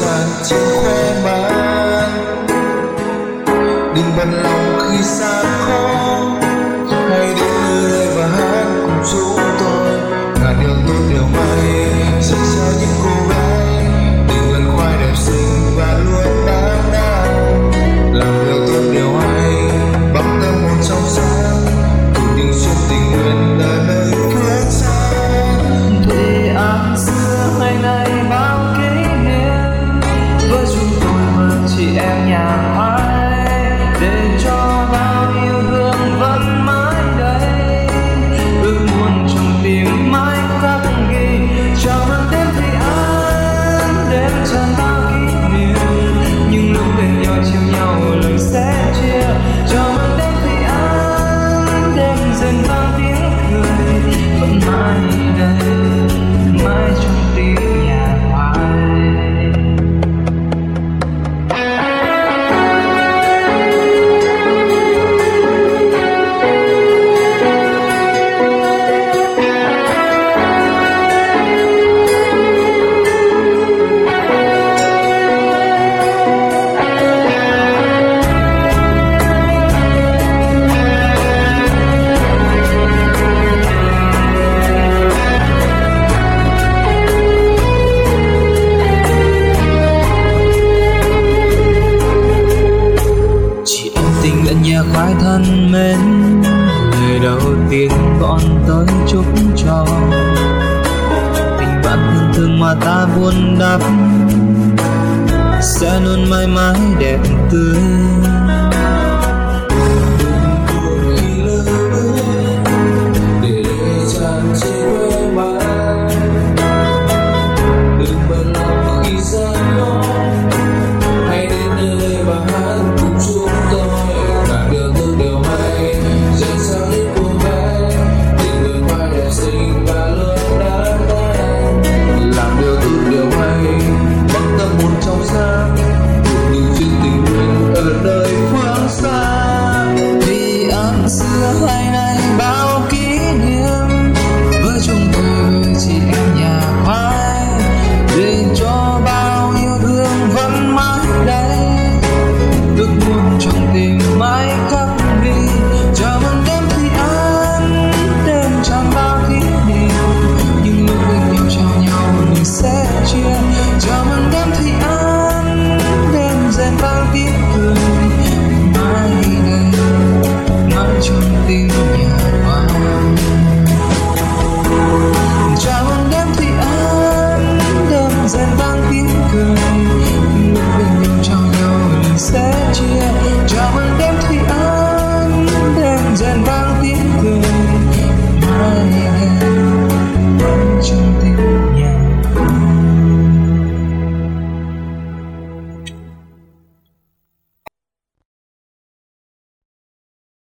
tràn trên khoe má đừng bận lòng khi xa khó đầu tiên con tới chúc cho. Tình bạn thương thương mà ta buồn đắp, sẽ luôn mãi mãi đẹp tươi. 快乐。tiếng nhà chào mừng đêm thì anh đơn giản vang tiếng cười. Lúc bên nhau cho nhau mình sẽ chia. Chào mừng đêm thì anh đơn giản vang